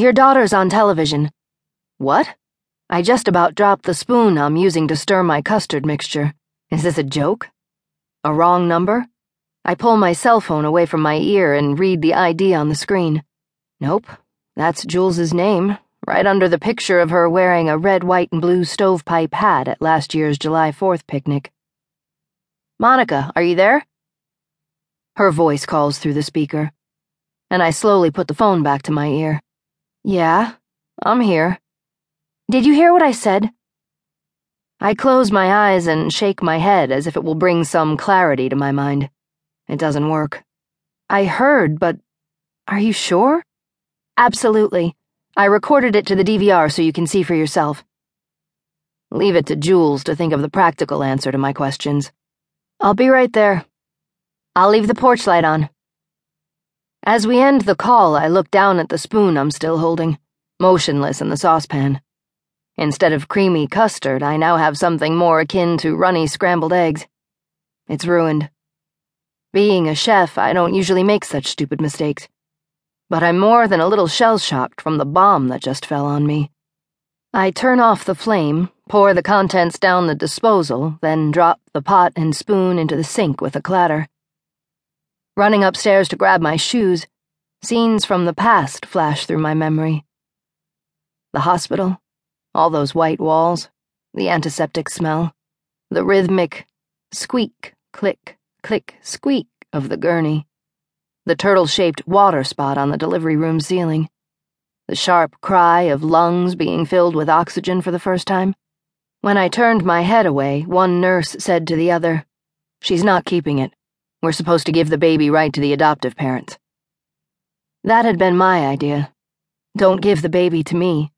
Your daughter's on television. What? I just about dropped the spoon I'm using to stir my custard mixture. Is this a joke? A wrong number? I pull my cell phone away from my ear and read the ID on the screen. Nope, that's Jules's name, right under the picture of her wearing a red, white, and blue stovepipe hat at last year's July 4th picnic. Monica, are you there? Her voice calls through the speaker, and I slowly put the phone back to my ear. Yeah, I'm here. Did you hear what I said? I close my eyes and shake my head as if it will bring some clarity to my mind. It doesn't work. I heard, but are you sure? Absolutely. I recorded it to the DVR so you can see for yourself. Leave it to Jules to think of the practical answer to my questions. I'll be right there. I'll leave the porch light on. As we end the call, I look down at the spoon I'm still holding, motionless in the saucepan. Instead of creamy custard, I now have something more akin to runny scrambled eggs. It's ruined. Being a chef, I don't usually make such stupid mistakes. But I'm more than a little shell shocked from the bomb that just fell on me. I turn off the flame, pour the contents down the disposal, then drop the pot and spoon into the sink with a clatter. Running upstairs to grab my shoes, scenes from the past flash through my memory. The hospital, all those white walls, the antiseptic smell, the rhythmic squeak, click, click, squeak of the gurney, the turtle shaped water spot on the delivery room ceiling, the sharp cry of lungs being filled with oxygen for the first time. When I turned my head away, one nurse said to the other, She's not keeping it. We're supposed to give the baby right to the adoptive parents. That had been my idea. Don't give the baby to me.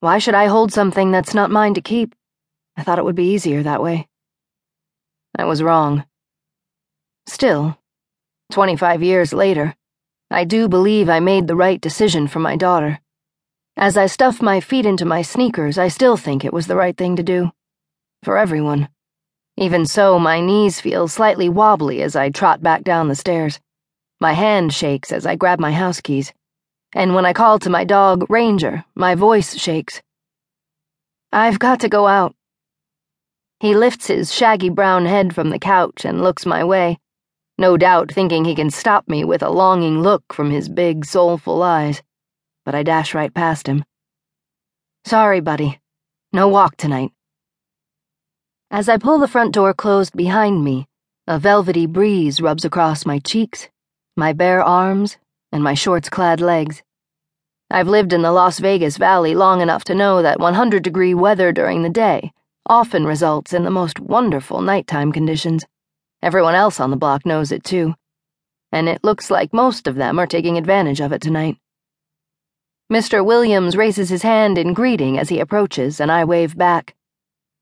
Why should I hold something that's not mine to keep? I thought it would be easier that way. I was wrong. Still, 25 years later, I do believe I made the right decision for my daughter. As I stuff my feet into my sneakers, I still think it was the right thing to do. For everyone. Even so, my knees feel slightly wobbly as I trot back down the stairs. My hand shakes as I grab my house keys. And when I call to my dog, Ranger, my voice shakes. I've got to go out. He lifts his shaggy brown head from the couch and looks my way no doubt thinking he can stop me with a longing look from his big, soulful eyes. But I dash right past him. Sorry, buddy. No walk tonight. As I pull the front door closed behind me, a velvety breeze rubs across my cheeks, my bare arms, and my shorts clad legs. I've lived in the Las Vegas Valley long enough to know that 100 degree weather during the day often results in the most wonderful nighttime conditions. Everyone else on the block knows it too. And it looks like most of them are taking advantage of it tonight. Mr. Williams raises his hand in greeting as he approaches, and I wave back.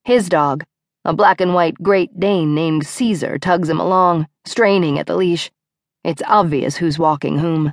His dog, a black and white Great Dane named Caesar, tugs him along, straining at the leash. It's obvious who's walking whom.